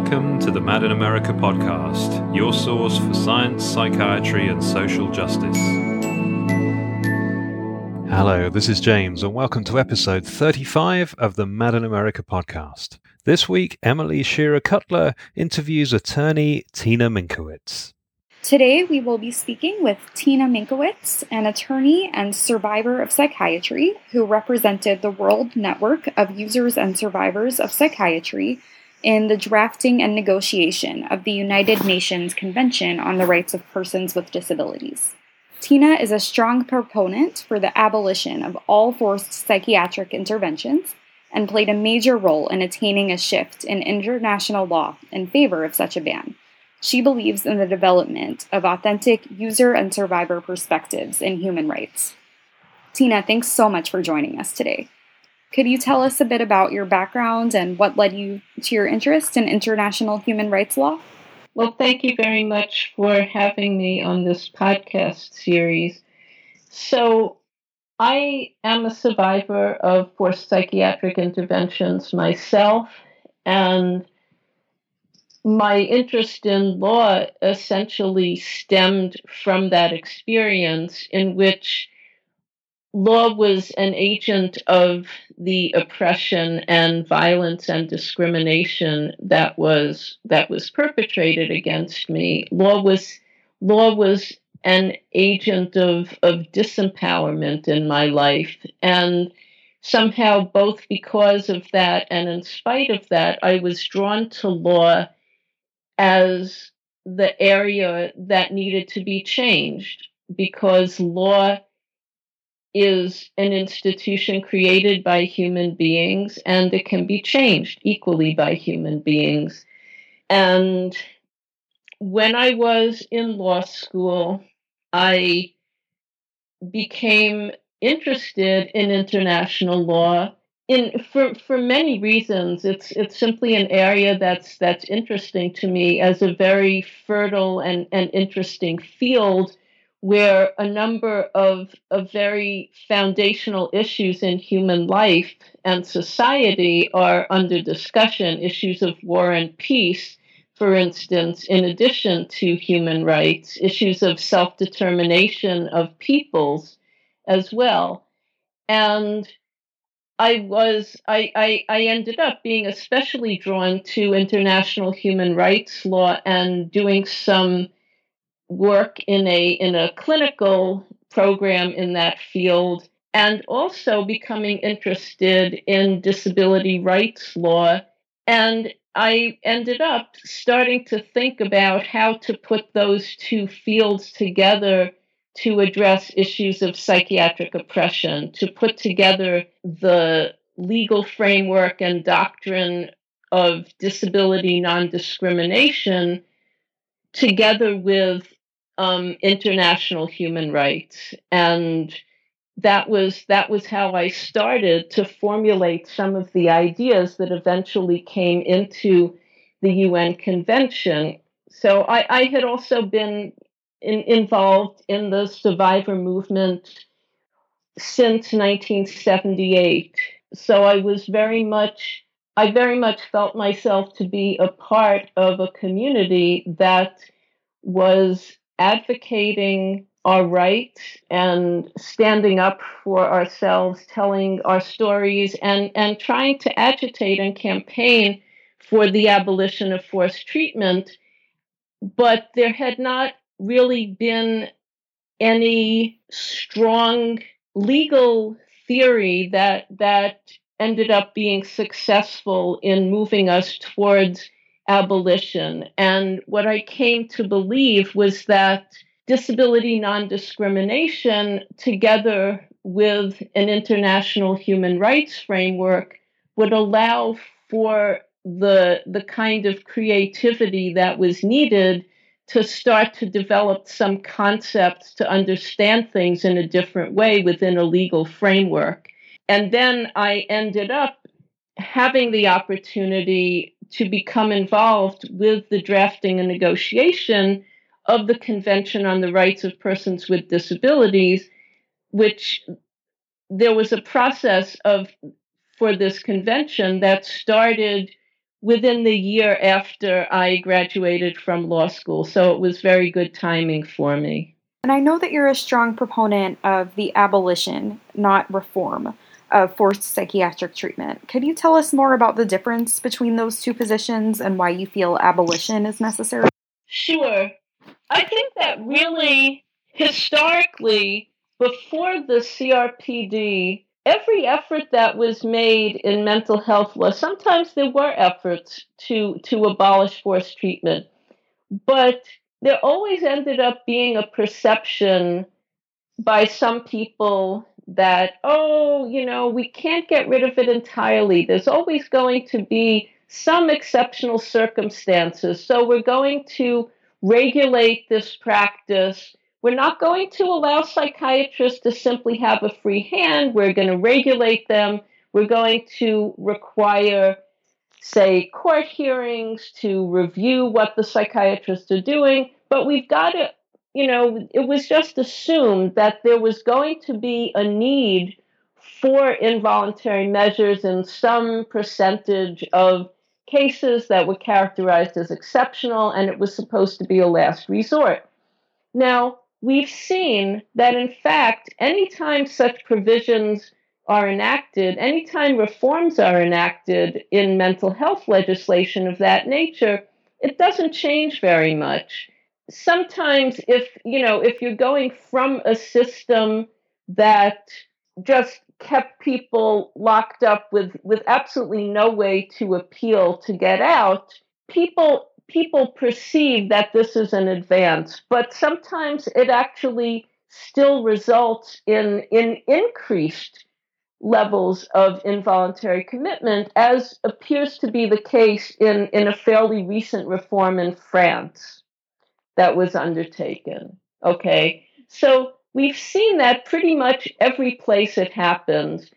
Welcome to the Mad in America podcast, your source for science, psychiatry, and social justice. Hello, this is James, and welcome to episode 35 of the Mad in America podcast. This week, Emily Shearer Cutler interviews attorney Tina Minkowitz. Today, we will be speaking with Tina Minkowitz, an attorney and survivor of psychiatry who represented the World Network of Users and Survivors of Psychiatry in the drafting and negotiation of the United Nations Convention on the Rights of Persons with Disabilities. Tina is a strong proponent for the abolition of all forced psychiatric interventions and played a major role in attaining a shift in international law in favor of such a ban. She believes in the development of authentic user and survivor perspectives in human rights. Tina, thanks so much for joining us today. Could you tell us a bit about your background and what led you to your interest in international human rights law? Well, thank you very much for having me on this podcast series. So, I am a survivor of forced psychiatric interventions myself, and my interest in law essentially stemmed from that experience in which law was an agent of the oppression and violence and discrimination that was that was perpetrated against me. Law was law was an agent of of disempowerment in my life. And somehow both because of that and in spite of that i was drawn to law as the area that needed to be changed because law is an institution created by human beings and it can be changed equally by human beings. And when I was in law school, I became interested in international law in for for many reasons it's it's simply an area that's that's interesting to me as a very fertile and and interesting field where a number of of very foundational issues in human life and society are under discussion. Issues of war and peace for instance in addition to human rights. Issues of self-determination of peoples as well. And I was I, I I ended up being especially drawn to international human rights law and doing some work in a in a clinical program in that field and also becoming interested in disability rights law. And I ended up starting to think about how to put those two fields together to address issues of psychiatric oppression, to put together the legal framework and doctrine of disability non discrimination together with um, international human rights. And that was that was how I started to formulate some of the ideas that eventually came into the UN Convention. So I, I had also been in, involved in the survivor movement since 1978. So I was very much, I very much felt myself to be a part of a community that was advocating our rights and standing up for ourselves, telling our stories, and, and trying to agitate and campaign for the abolition of forced treatment. But there had not really been any strong legal theory that that ended up being successful in moving us towards abolition. And what I came to believe was that disability non discrimination, together with an international human rights framework, would allow for the, the kind of creativity that was needed to start to develop some concepts to understand things in a different way within a legal framework. And then I ended up having the opportunity to become involved with the drafting and negotiation of the Convention on the Rights of Persons with Disabilities, which there was a process of for this convention that started within the year after I graduated from law school. So it was very good timing for me. And I know that you're a strong proponent of the abolition, not reform, of forced psychiatric treatment. Could you tell us more about the difference between those two positions and why you feel abolition is necessary? Sure. I think that really, historically, before the CRPD, every effort that was made in mental health law, sometimes there were efforts to, to abolish forced treatment, but there always ended up being a perception by some people that, oh, you know, we can't get rid of it entirely. There's always going to be some exceptional circumstances. So we're going to regulate this practice. We're not going to allow psychiatrists to simply have a free hand. We're going to regulate them. We're going to require, say, court hearings to review what the psychiatrists are doing. But we've got to, you know, it was just assumed that there was going to be a need for involuntary measures in some percentage of cases that were characterized as exceptional, and it was supposed to be a last resort. Now, we've seen that in fact, anytime such provisions are enacted, anytime reforms are enacted in mental health legislation of that nature, it doesn't change very much. Sometimes, if you know, if you're going from a system that just kept people locked up with with absolutely no way to appeal to get out people people perceive that this is an advance. But sometimes it actually still results in in increased levels of involuntary commitment as appears to be the case in in a fairly recent reform in France that was undertaken okay so We've seen that pretty much every place it happens.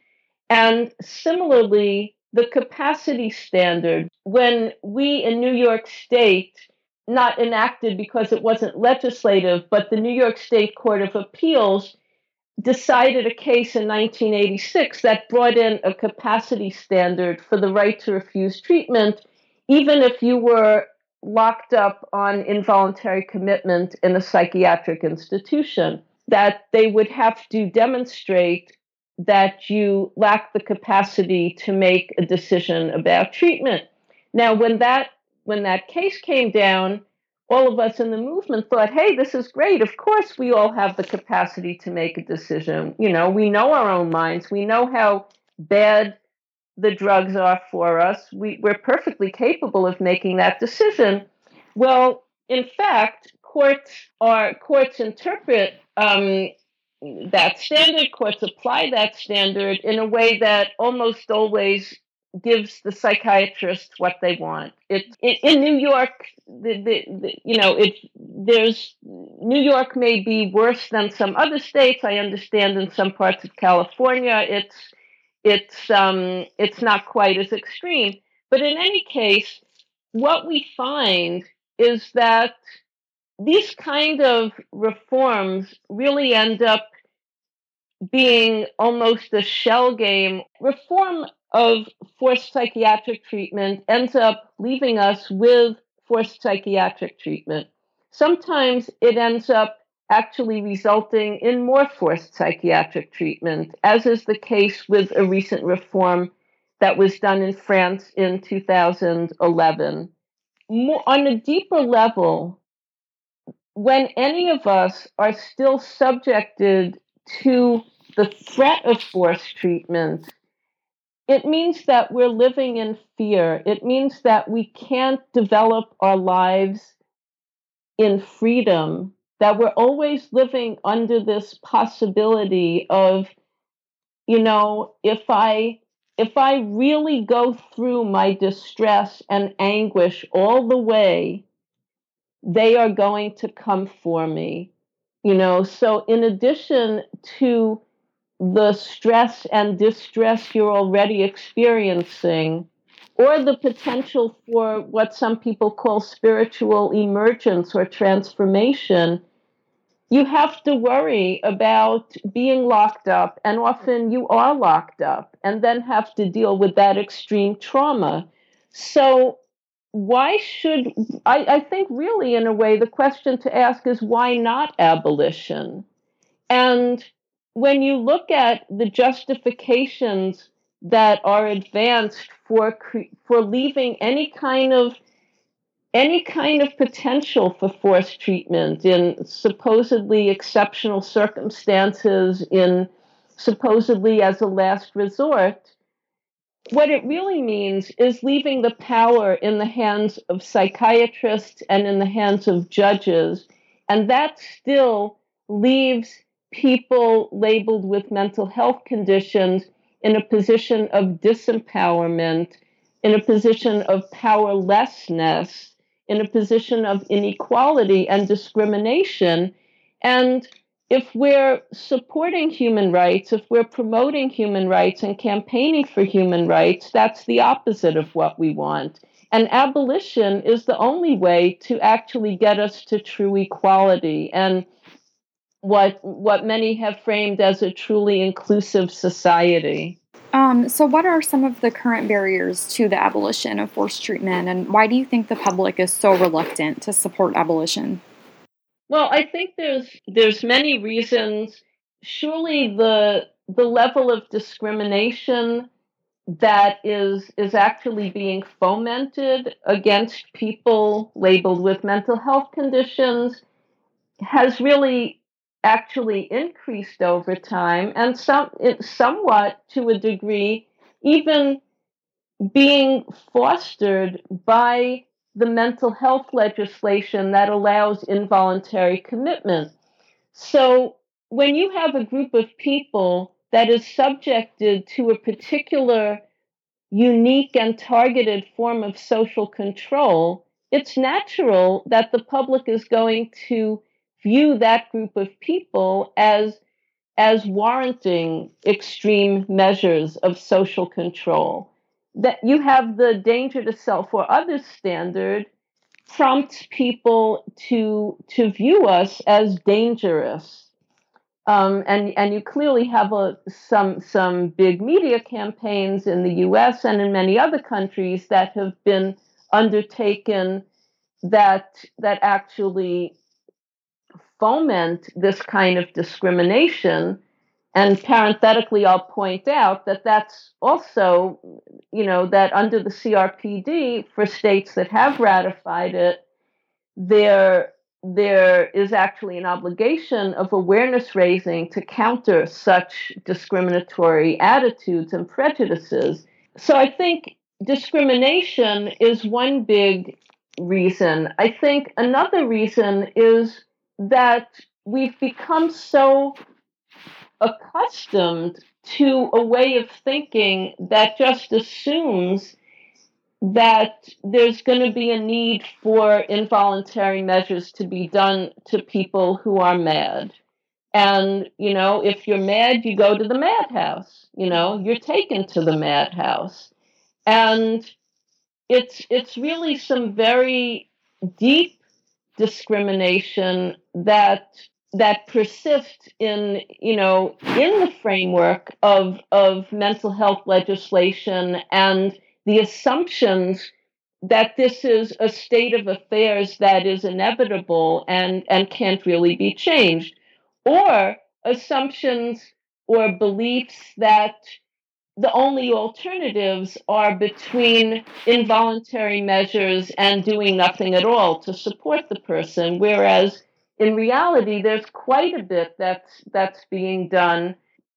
And similarly, the capacity standard, when we in New York State, not enacted because it wasn't legislative, but the New York State Court of Appeals decided a case in 1986 that brought in a capacity standard for the right to refuse treatment, even if you were locked up on involuntary commitment in a psychiatric institution that they would have to demonstrate that you lack the capacity to make a decision about treatment. Now, when that when that case came down, all of us in the movement thought, "Hey, this is great. Of course, we all have the capacity to make a decision. You know, we know our own minds. We know how bad the drugs are for us. We, we're perfectly capable of making that decision." Well, in fact, courts are courts interpret um, that standard. Courts apply that standard in a way that almost always gives the psychiatrist what they want. It, it in New York, the, the, the, you know, it there's New York may be worse than some other states. I understand in some parts of California, it's it's um, it's not quite as extreme. But in any case, what we find is that these kind of reforms really end up being almost a shell game. Reform of forced psychiatric treatment ends up leaving us with forced psychiatric treatment. Sometimes it ends up actually resulting in more forced psychiatric treatment, as is the case with a recent reform that was done in France in 2011. More, on a deeper level, when any of us are still subjected to the threat of forced treatment, it means that we're living in fear. It means that we can't develop our lives in freedom, that we're always living under this possibility of, you know, if I if I really go through my distress and anguish all the way, they are going to come for me. You know, so in addition to the stress and distress you're already experiencing, or the potential for what some people call spiritual emergence or transformation, you have to worry about being locked up, and often you are locked up, and then have to deal with that extreme trauma. So, why should I, I think really in a way the question to ask is why not abolition? And when you look at the justifications that are advanced for for leaving any kind of any kind of potential for forced treatment in supposedly exceptional circumstances in supposedly as a last resort what it really means is leaving the power in the hands of psychiatrists and in the hands of judges and that still leaves people labeled with mental health conditions in a position of disempowerment, in a position of powerlessness, in a position of inequality and discrimination. And if we're supporting human rights, if we're promoting human rights and campaigning for human rights, that's the opposite of what we want. And abolition is the only way to actually get us to true equality. And what what many have framed as a truly inclusive society. Um, so, what are some of the current barriers to the abolition of forced treatment, and why do you think the public is so reluctant to support abolition? Well, I think there's there's many reasons. Surely the the level of discrimination that is is actually being fomented against people labeled with mental health conditions has really actually increased over time and some somewhat to a degree even being fostered by the mental health legislation that allows involuntary commitment. So when you have a group of people that is subjected to a particular unique and targeted form of social control, it's natural that the public is going to view that group of people as as warranting extreme measures of social control. That you have the danger to self or others standard prompts people to to view us as dangerous. Um, and and you clearly have a, some some big media campaigns in the U.S. and in many other countries that have been undertaken that that actually foment this kind of discrimination. And parenthetically, I'll point out that that's also, you know, that under the CRPD, for states that have ratified it, there there is actually an obligation of awareness raising to counter such discriminatory attitudes and prejudices. So I think discrimination is one big reason. I think another reason is that we've become so accustomed to a way of thinking that just assumes that there's going to be a need for involuntary measures to be done to people who are mad. And, you know, if you're mad, you go to the madhouse. You know, you're taken to the madhouse. And it's it's really some very deep discrimination that that persist in you know in the framework of of mental health legislation and the assumptions that this is a state of affairs that is inevitable and and can't really be changed or assumptions or beliefs that the only alternatives are between involuntary measures and doing nothing at all to support the person, whereas in reality, there's quite a bit that's that's being done.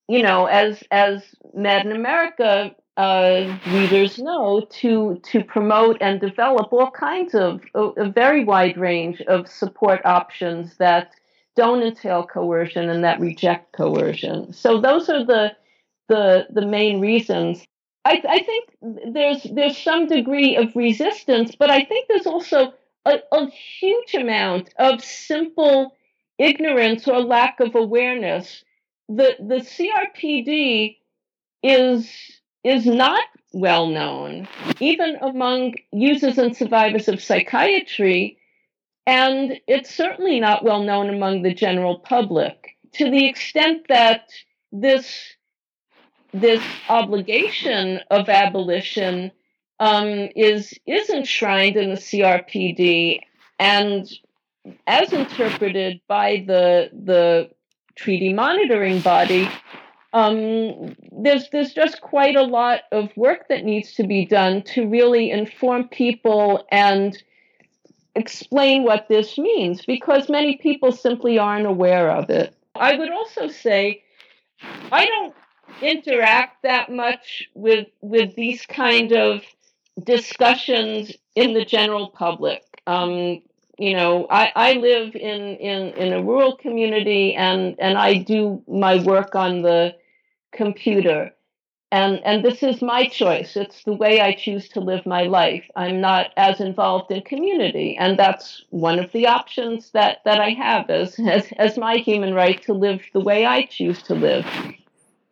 You know, as as Mad in America uh, readers know, to to promote and develop all kinds of a, a very wide range of support options that don't entail coercion and that reject coercion. So those are the the the main reasons. I, I think there's there's some degree of resistance, but I think there's also a, a huge amount of simple ignorance or lack of awareness. The the CRPD is is not well known, even among users and survivors of psychiatry, and it's certainly not well known among the general public. To the extent that this this obligation of abolition um, is is enshrined in the CRPD and as interpreted by the the treaty monitoring body, um, there's there's just quite a lot of work that needs to be done to really inform people and explain what this means because many people simply aren't aware of it. I would also say I don't interact that much with with these kind of discussions in the general public. Um, you know, I, I live in, in, in a rural community and, and I do my work on the computer. And, and this is my choice. It's the way I choose to live my life. I'm not as involved in community. And that's one of the options that, that I have as, as, as my human right to live the way I choose to live.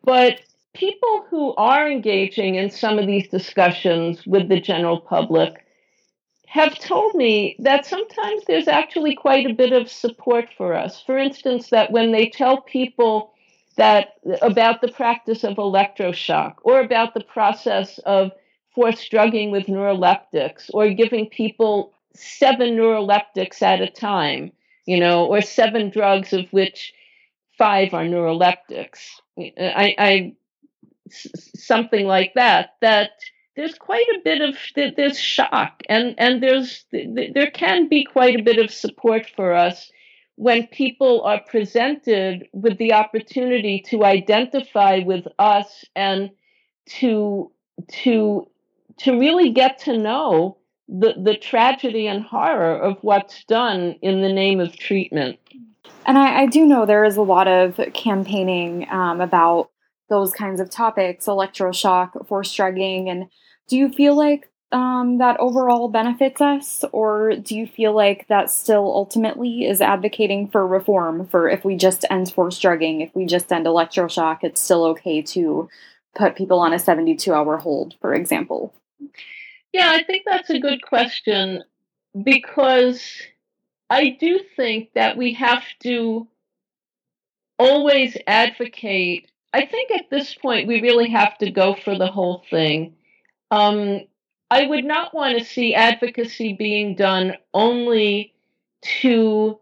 But people who are engaging in some of these discussions with the general public have told me that sometimes there's actually quite a bit of support for us. For instance, that when they tell people that about the practice of electroshock or about the process of forced drugging with neuroleptics or giving people seven neuroleptics at a time, you know, or seven drugs of which five are neuroleptics. I, I something like that that there's quite a bit of there's shock and and there's there can be quite a bit of support for us when people are presented with the opportunity to identify with us and to to to really get to know the the tragedy and horror of what's done in the name of treatment. And I, I do know there is a lot of campaigning um, about those kinds of topics, electroshock, force drugging, and do you feel like um, that overall benefits us, or do you feel like that still ultimately is advocating for reform? For if we just end force drugging, if we just end electroshock, it's still okay to put people on a 72 hour hold, for example? Yeah, I think that's a good question because I do think that we have to always advocate. I think at this point we really have to go for the whole thing. Um, I would not want to see advocacy being done only to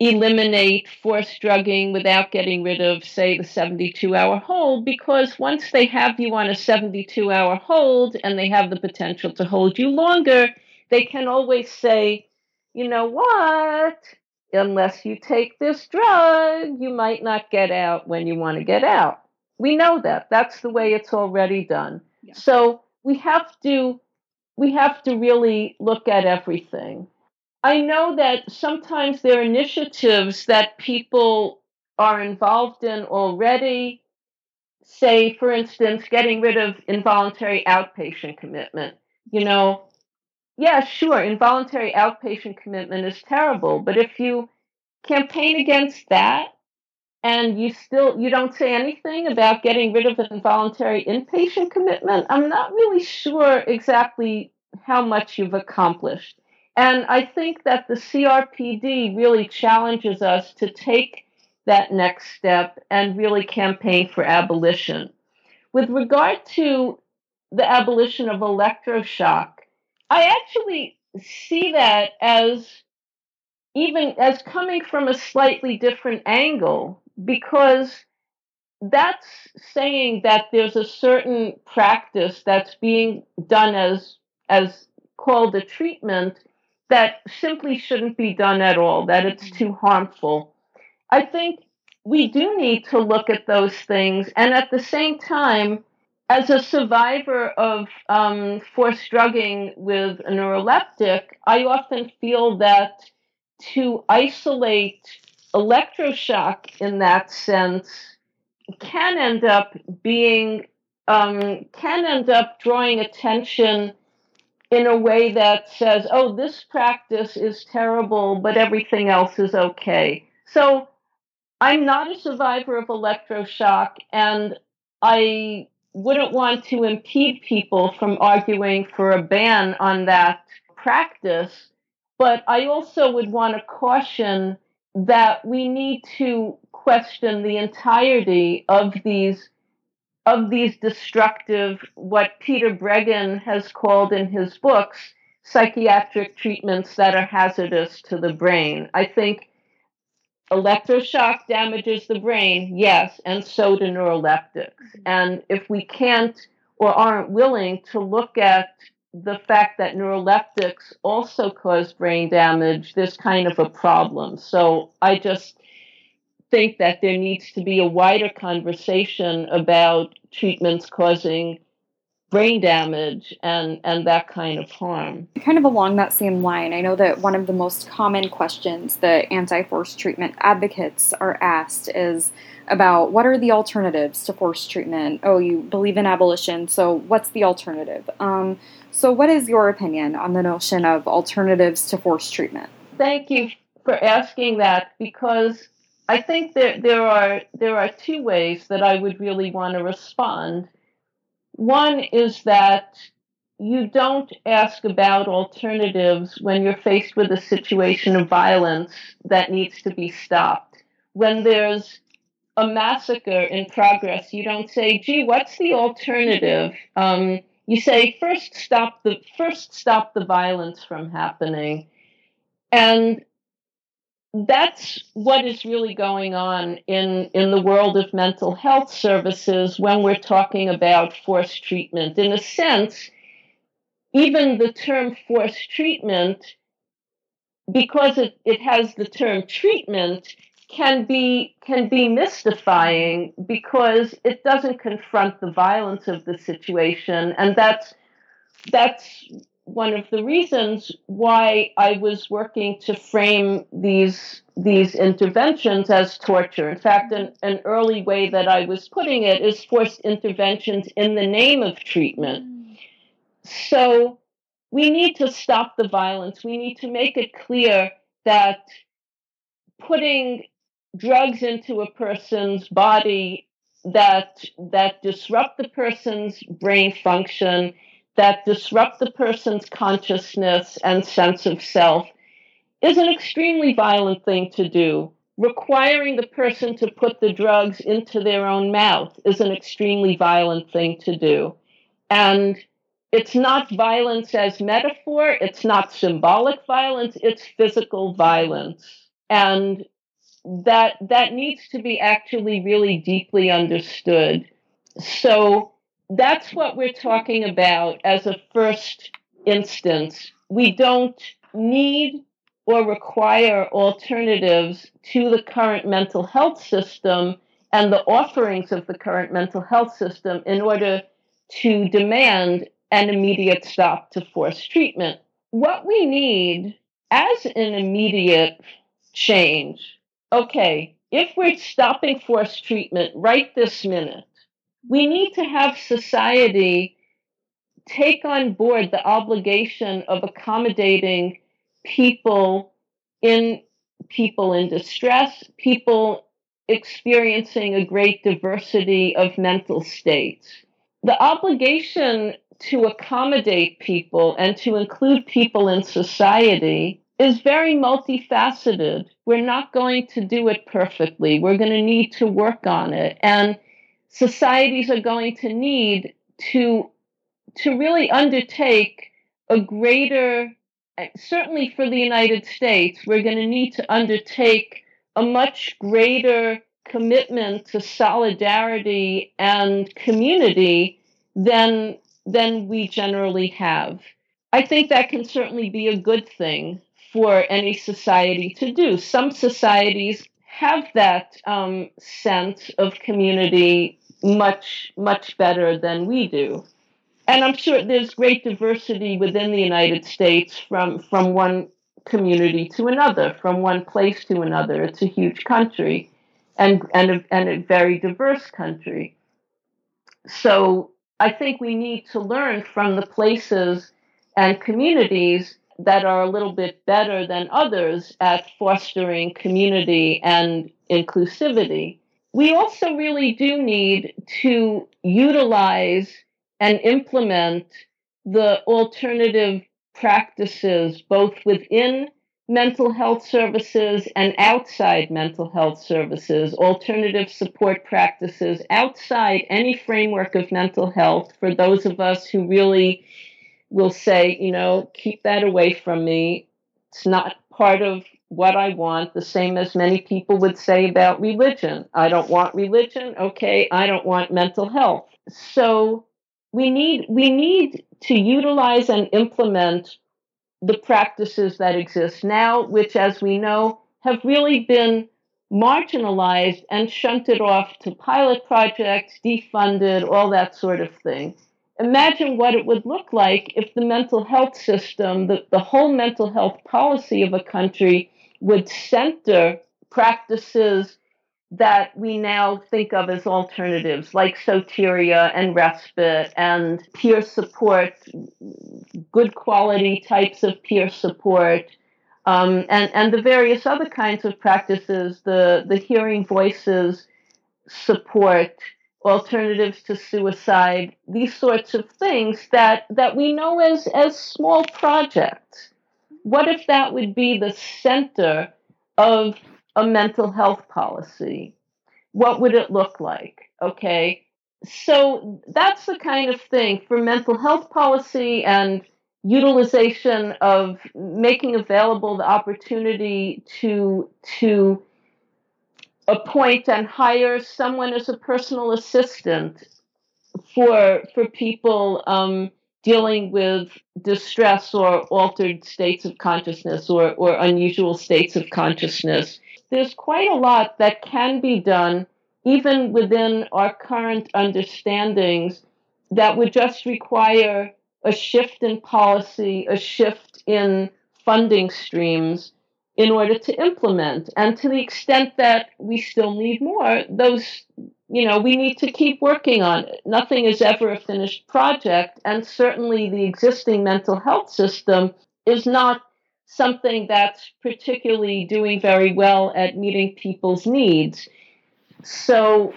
eliminate forced drugging without getting rid of, say, the 72 hour hold, because once they have you on a 72 hour hold and they have the potential to hold you longer, they can always say, you know what? Unless you take this drug, you might not get out when you want to get out. We know that. That's the way it's already done. Yeah. So we have to we have to really look at everything. I know that sometimes there are initiatives that people are involved in already. Say, for instance, getting rid of involuntary outpatient commitment. You know, yeah, sure, involuntary outpatient commitment is terrible, but if you campaign against that, and you still you don't say anything about getting rid of an involuntary inpatient commitment i'm not really sure exactly how much you've accomplished. And i think that the crpd really challenges us to take that next step and really campaign for abolition. With regard to the abolition of electroshock i actually see that as even as coming from a slightly different angle because that's saying that there's a certain practice that's being done as as called a treatment that simply shouldn't be done at all that it's mm-hmm. too harmful. I think we do need to look at those things and at the same time as a survivor of um, forced drugging with a neuroleptic i often feel that to isolate electroshock in that sense can end up being um, can end up drawing attention in a way that says, "Oh, this practice is terrible, but everything else is okay." So, I'm not a survivor of electroshock, and I wouldn't want to impede people from arguing for a ban on that practice. But I also would want to caution that we need to question the entirety of these of these destructive, what Peter Breggin has called in his books, psychiatric treatments that are hazardous to the brain. I think electroshock damages the brain, yes, and so do neuroleptics. And if we can't or aren't willing to look at the fact that neuroleptics also cause brain damage, there's kind of a problem. So I just think that there needs to be a wider conversation about treatments causing brain damage and, and that kind of harm. Kind of along that same line, I know that one of the most common questions that anti force treatment advocates are asked is about what are the alternatives to force treatment? Oh, you believe in abolition, so what's the alternative? Um, so, what is your opinion on the notion of alternatives to force treatment? Thank you for asking that because I think that there are there are two ways that I would really want to respond. One is that you don't ask about alternatives when you're faced with a situation of violence that needs to be stopped. When there's a massacre in progress, you don't say, "Gee, what's the alternative?" Um, you say, first stop the first stop the violence from happening," and that's what is really going on in, in the world of mental health services when we're talking about forced treatment. In a sense, even the term forced treatment, because it, it has the term treatment, can be can be mystifying because it doesn't confront the violence of the situation and that's that's one of the reasons why I was working to frame these these interventions as torture. In fact, an, an early way that I was putting it is forced interventions in the name of treatment. So we need to stop the violence. We need to make it clear that putting drugs into a person's body that that disrupt the person's brain function that disrupt the person's consciousness and sense of self is an extremely violent thing to do. Requiring the person to put the drugs into their own mouth is an extremely violent thing to do. And it's not violence as metaphor, it's not symbolic violence, it's physical violence. And that that needs to be actually really deeply understood. So that's what we're talking about as a first instance. We don't need or require alternatives to the current mental health system and the offerings of the current mental health system in order to demand an immediate stop to forced treatment. What we need as an immediate change, okay, if we're stopping forced treatment right this minute, we need to have society take on board the obligation of accommodating people in people in distress, people experiencing a great diversity of mental states. The obligation to accommodate people and to include people in society is very multifaceted. We're not going to do it perfectly. We're going to need to work on it. And societies are going to need to to really undertake a greater certainly for the United States we're going to need to undertake a much greater commitment to solidarity and community than than we generally have. I think that can certainly be a good thing for any society to do. Some societies have that um, sense of community much, much better than we do. And I'm sure there's great diversity within the United States from, from one community to another, from one place to another. It's a huge country and, and, a, and a very diverse country. So I think we need to learn from the places and communities that are a little bit better than others at fostering community and inclusivity we also really do need to utilize and implement the alternative practices both within mental health services and outside mental health services, alternative support practices outside any framework of mental health for those of us who really will say, you know, keep that away from me. It's not part of what I want, the same as many people would say about religion. I don't want religion. Okay, I don't want mental health. So we need we need to utilize and implement the practices that exist now, which, as we know, have really been marginalized and shunted off to pilot projects, defunded, all that sort of thing. Imagine what it would look like if the mental health system, the, the whole mental health policy of a country, would center practices that we now think of as alternatives, like soteria and respite and peer support, good quality types of peer support, um, and, and the various other kinds of practices, the, the hearing voices support, alternatives to suicide, these sorts of things that, that we know as, as small projects. What if that would be the center of a mental health policy? What would it look like? Okay. So that's the kind of thing for mental health policy and utilization of making available the opportunity to to appoint and hire someone as a personal assistant for for people um, dealing with distress or altered states of consciousness or, or unusual states of consciousness. There's quite a lot that can be done, even within our current understandings, that would just require a shift in policy, a shift in funding streams in order to implement. And to the extent that we still need more, those, you know, we need to keep working on it. Nothing is ever a finished project. And certainly the existing mental health system is not something that's particularly doing very well at meeting people's needs. So,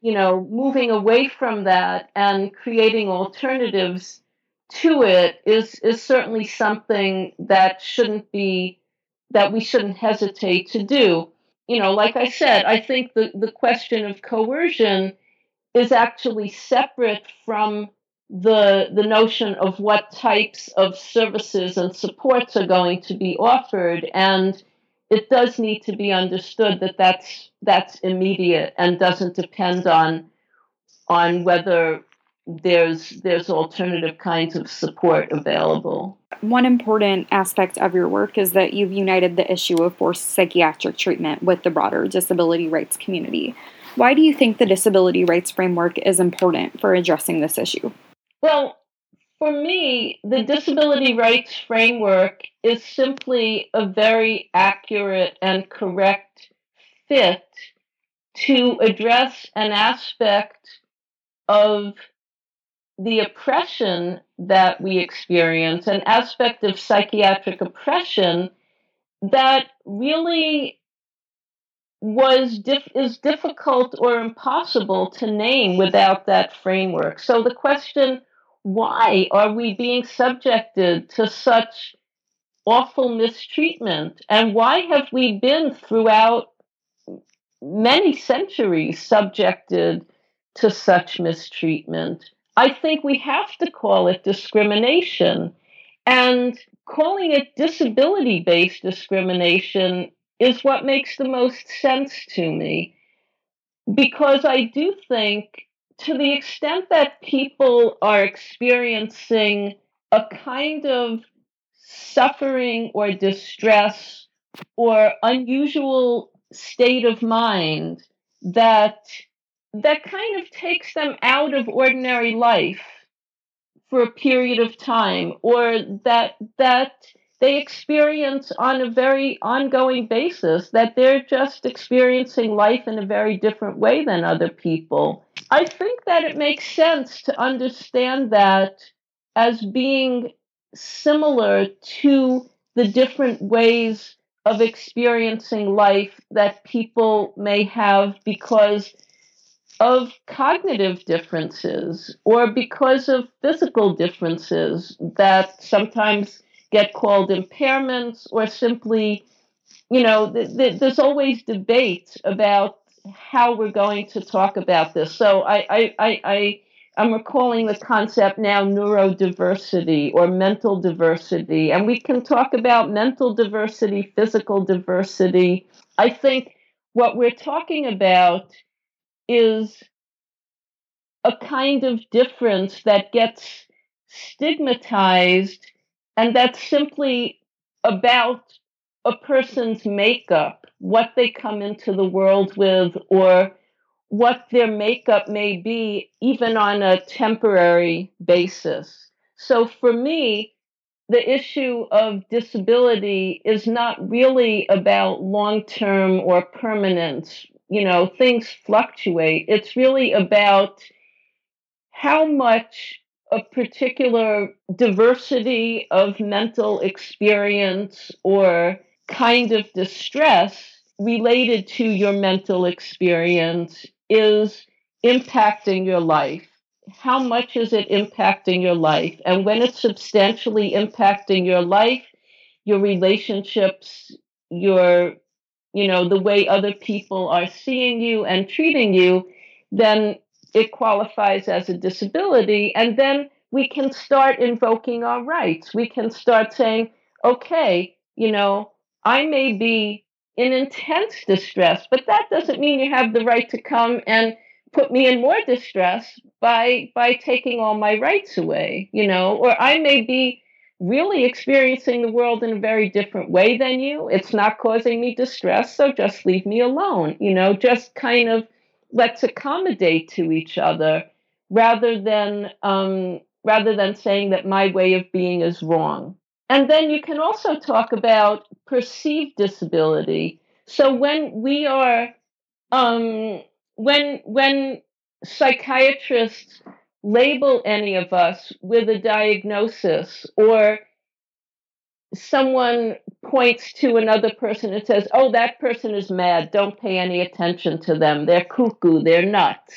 you know, moving away from that and creating alternatives to it is is certainly something that shouldn't be that we shouldn't hesitate to do. You know, like I said, I think the, the question of coercion is actually separate from the the notion of what types of services and supports are going to be offered and it does need to be understood that that's that's immediate and doesn't depend on on whether there's there's alternative kinds of support available. One important aspect of your work is that you've united the issue of forced psychiatric treatment with the broader disability rights community. Why do you think the disability rights framework is important for addressing this issue? Well, for me, the disability rights framework is simply a very accurate and correct fit to address an aspect of the oppression that we experience, an aspect of psychiatric oppression that really was is difficult or impossible to name without that framework. So the question why are we being subjected to such awful mistreatment? And why have we been throughout many centuries subjected to such mistreatment? I think we have to call it discrimination. And calling it disability based discrimination is what makes the most sense to me. Because I do think to the extent that people are experiencing a kind of suffering or distress or unusual state of mind that that kind of takes them out of ordinary life for a period of time or that that they experience on a very ongoing basis that they're just experiencing life in a very different way than other people. I think that it makes sense to understand that as being similar to the different ways of experiencing life that people may have because of cognitive differences or because of physical differences that sometimes get called impairments or simply, you know, th- th- there's always debate about how we're going to talk about this. So I, I, I, I I'm recalling the concept now neurodiversity or mental diversity. And we can talk about mental diversity, physical diversity. I think what we're talking about is a kind of difference that gets stigmatized and that's simply about a person's makeup, what they come into the world with, or what their makeup may be, even on a temporary basis. So for me, the issue of disability is not really about long term or permanence. You know, things fluctuate. It's really about how much a particular diversity of mental experience or kind of distress related to your mental experience is impacting your life. How much is it impacting your life? And when it's substantially impacting your life, your relationships, your, you know, the way other people are seeing you and treating you, then it qualifies as a disability. And then we can start invoking our rights. We can start saying, okay, you know, I may be in intense distress. But that doesn't mean you have the right to come and put me in more distress by by taking all my rights away, you know, or I may be really experiencing the world in a very different way than you. It's not causing me distress, so just leave me alone, you know, just kind of let's accommodate to each other rather than um, rather than saying that my way of being is wrong. And then you can also talk about perceived disability. So when we are, um, when when psychiatrists label any of us with a diagnosis or someone points to another person and says, Oh, that person is mad. Don't pay any attention to them. They're cuckoo. They're nuts.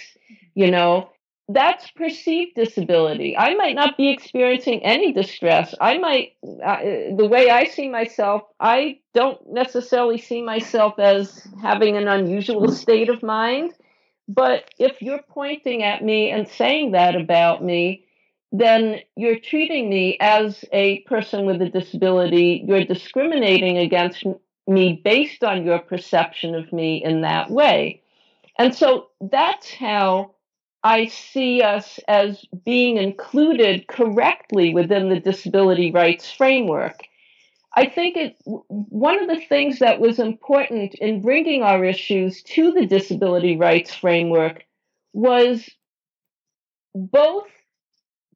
You know, that's perceived disability. I might not be experiencing any distress. I might, the way I see myself, I don't necessarily see myself as having an unusual state of mind. But if you're pointing at me and saying that about me, then you're treating me as a person with a disability. You're discriminating against me based on your perception of me in that way. And so that's how I see us as being included correctly within the disability rights framework. I think it, one of the things that was important in bringing our issues to the disability rights framework was both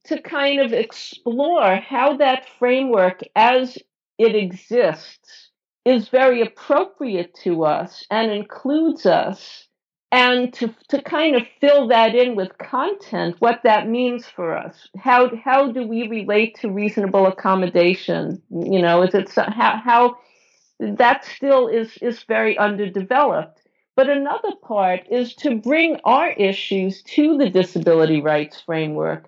to kind of explore how that framework as it exists is very appropriate to us and includes us and to, to kind of fill that in with content, what that means for us. How, how do we relate to reasonable accommodation? You know, is it how, how that still is, is very underdeveloped. But another part is to bring our issues to the disability rights framework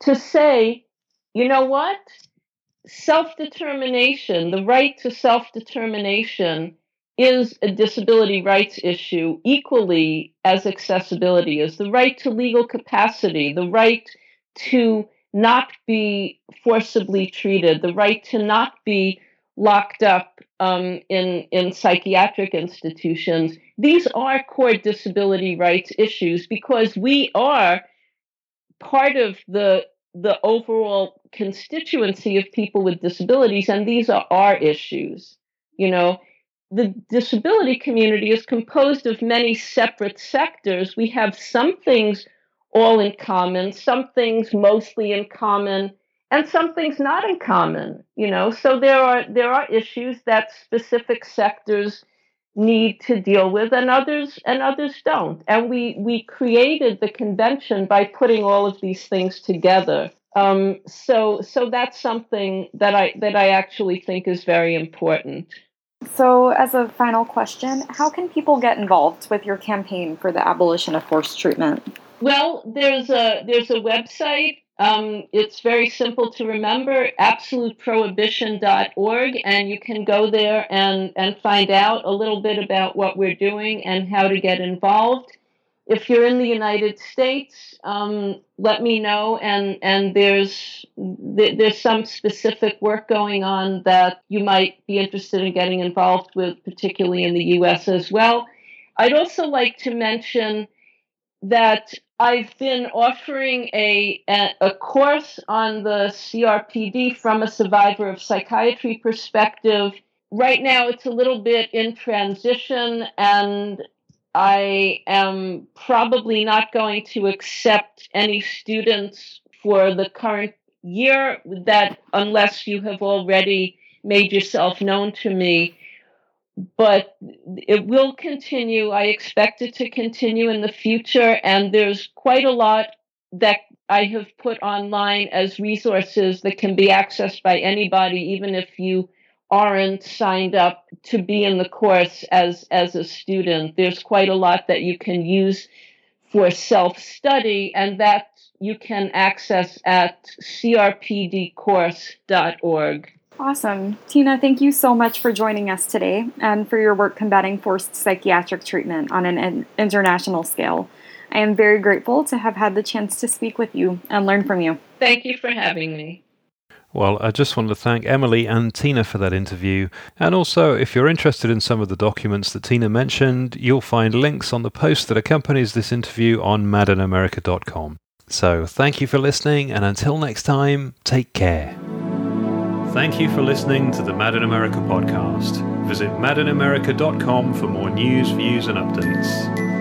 to say, you know what? Self determination, the right to self determination is a disability rights issue equally as accessibility is the right to legal capacity, the right to not be forcibly treated, the right to not be locked up um, in, in psychiatric institutions. These are core disability rights issues because we are part of the the overall constituency of people with disabilities, and these are our issues. You know, the disability community is composed of many separate sectors. We have some things all in common, some things mostly in common, and some things not in common. You know, so there are there are issues that specific sectors need to deal with and others and others don't. And we we created the convention by putting all of these things together. Um, so so that's something that I that I actually think is very important. So, as a final question, how can people get involved with your campaign for the abolition of forced treatment? Well, there's a there's a website Um, it's very simple to remember absoluteprohibition.org, and you can go there and, and find out a little bit about what we're doing and how to get involved. If you're in the United States, um, let me know. And, and there's, there's some specific work going on that you might be interested in getting involved with, particularly in the US as well. I'd also like to mention that I've been offering a, a, a course on the CRPD from a survivor of psychiatry perspective. Right now, it's a little bit in transition, and I am probably not going to accept any students for the current year that unless you have already made yourself known to me but it will continue. I expect it to continue in the future, and there's quite a lot that I have put online as resources that can be accessed by anybody, even if you aren't signed up to be in the course as as a student. There's quite a lot that you can use for self study, and that you can access at crpdcourse.org. Awesome. Tina, thank you so much for joining us today and for your work combating forced psychiatric treatment on an international scale. I am very grateful to have had the chance to speak with you and learn from you. Thank you for having me. Well, I just want to thank Emily and Tina for that interview. And also, if you're interested in some of the documents that Tina mentioned, you'll find links on the post that accompanies this interview on madinamerica.com. So, thank you for listening, and until next time, take care. Thank you for listening to the Mad in America podcast. Visit madinamerica.com for more news, views, and updates.